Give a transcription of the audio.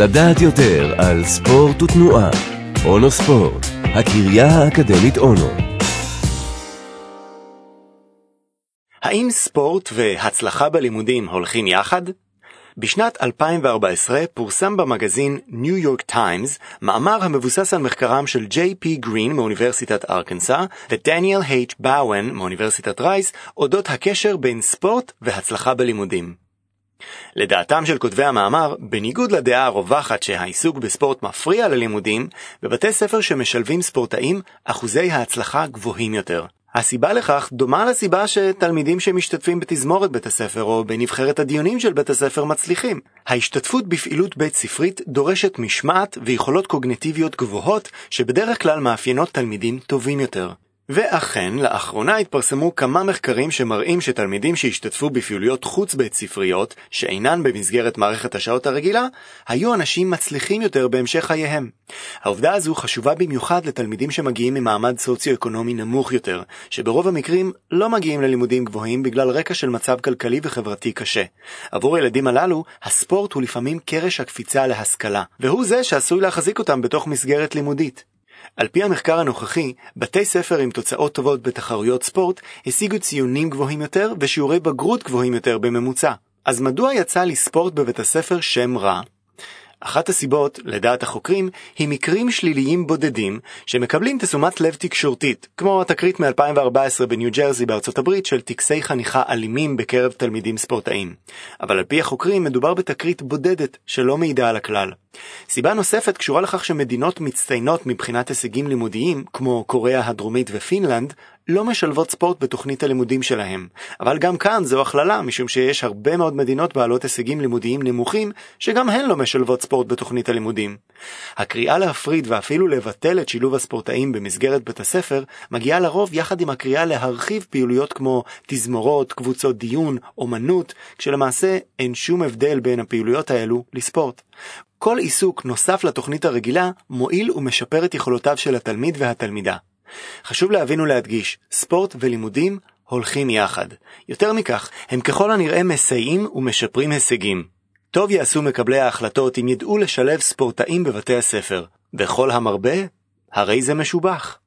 לדעת יותר על ספורט ותנועה. אונו ספורט, הקריה האקדמית אונו. האם ספורט והצלחה בלימודים הולכים יחד? בשנת 2014 פורסם במגזין ניו יורק טיימס מאמר המבוסס על מחקרם של ג'יי פי גרין מאוניברסיטת ארקנסה ודניאל הייץ' באוון מאוניברסיטת רייס אודות הקשר בין ספורט והצלחה בלימודים. לדעתם של כותבי המאמר, בניגוד לדעה הרווחת שהעיסוק בספורט מפריע ללימודים, בבתי ספר שמשלבים ספורטאים, אחוזי ההצלחה גבוהים יותר. הסיבה לכך דומה לסיבה שתלמידים שמשתתפים בתזמורת בית הספר או בנבחרת הדיונים של בית הספר מצליחים. ההשתתפות בפעילות בית ספרית דורשת משמעת ויכולות קוגנטיביות גבוהות שבדרך כלל מאפיינות תלמידים טובים יותר. ואכן, לאחרונה התפרסמו כמה מחקרים שמראים שתלמידים שהשתתפו בפעילויות חוץ-בית ספריות, שאינן במסגרת מערכת השעות הרגילה, היו אנשים מצליחים יותר בהמשך חייהם. העובדה הזו חשובה במיוחד לתלמידים שמגיעים ממעמד סוציו-אקונומי נמוך יותר, שברוב המקרים לא מגיעים ללימודים גבוהים בגלל רקע של מצב כלכלי וחברתי קשה. עבור הילדים הללו, הספורט הוא לפעמים קרש הקפיצה להשכלה, והוא זה שעשוי להחזיק אותם בתוך מסגרת לימודית. על פי המחקר הנוכחי, בתי ספר עם תוצאות טובות בתחרויות ספורט השיגו ציונים גבוהים יותר ושיעורי בגרות גבוהים יותר בממוצע. אז מדוע יצא לספורט בבית הספר שם רע? אחת הסיבות, לדעת החוקרים, היא מקרים שליליים בודדים שמקבלים תשומת לב תקשורתית, כמו התקרית מ-2014 בניו ג'רזי בארצות הברית של טקסי חניכה אלימים בקרב תלמידים ספורטאים. אבל על פי החוקרים מדובר בתקרית בודדת שלא מעידה על הכלל. סיבה נוספת קשורה לכך שמדינות מצטיינות מבחינת הישגים לימודיים, כמו קוריאה הדרומית ופינלנד, לא משלבות ספורט בתוכנית הלימודים שלהם. אבל גם כאן זו הכללה, משום שיש הרבה מאוד מדינות בעלות הישגים לימודיים נמוכים, שגם הן לא משלבות ספורט בתוכנית הלימודים. הקריאה להפריד ואפילו לבטל את שילוב הספורטאים במסגרת בית הספר, מגיעה לרוב יחד עם הקריאה להרחיב פעילויות כמו תזמורות, קבוצות דיון, אומנות, כשלמעשה אין שום הבדל בין הפעילויות האלו לספורט. כל עיסוק נוסף לתוכנית הרגילה מועיל ומשפר את יכולותיו של התלמיד והתלמידה. חשוב להבין ולהדגיש, ספורט ולימודים הולכים יחד. יותר מכך, הם ככל הנראה מסייעים ומשפרים הישגים. טוב יעשו מקבלי ההחלטות אם ידעו לשלב ספורטאים בבתי הספר. וכל המרבה, הרי זה משובח.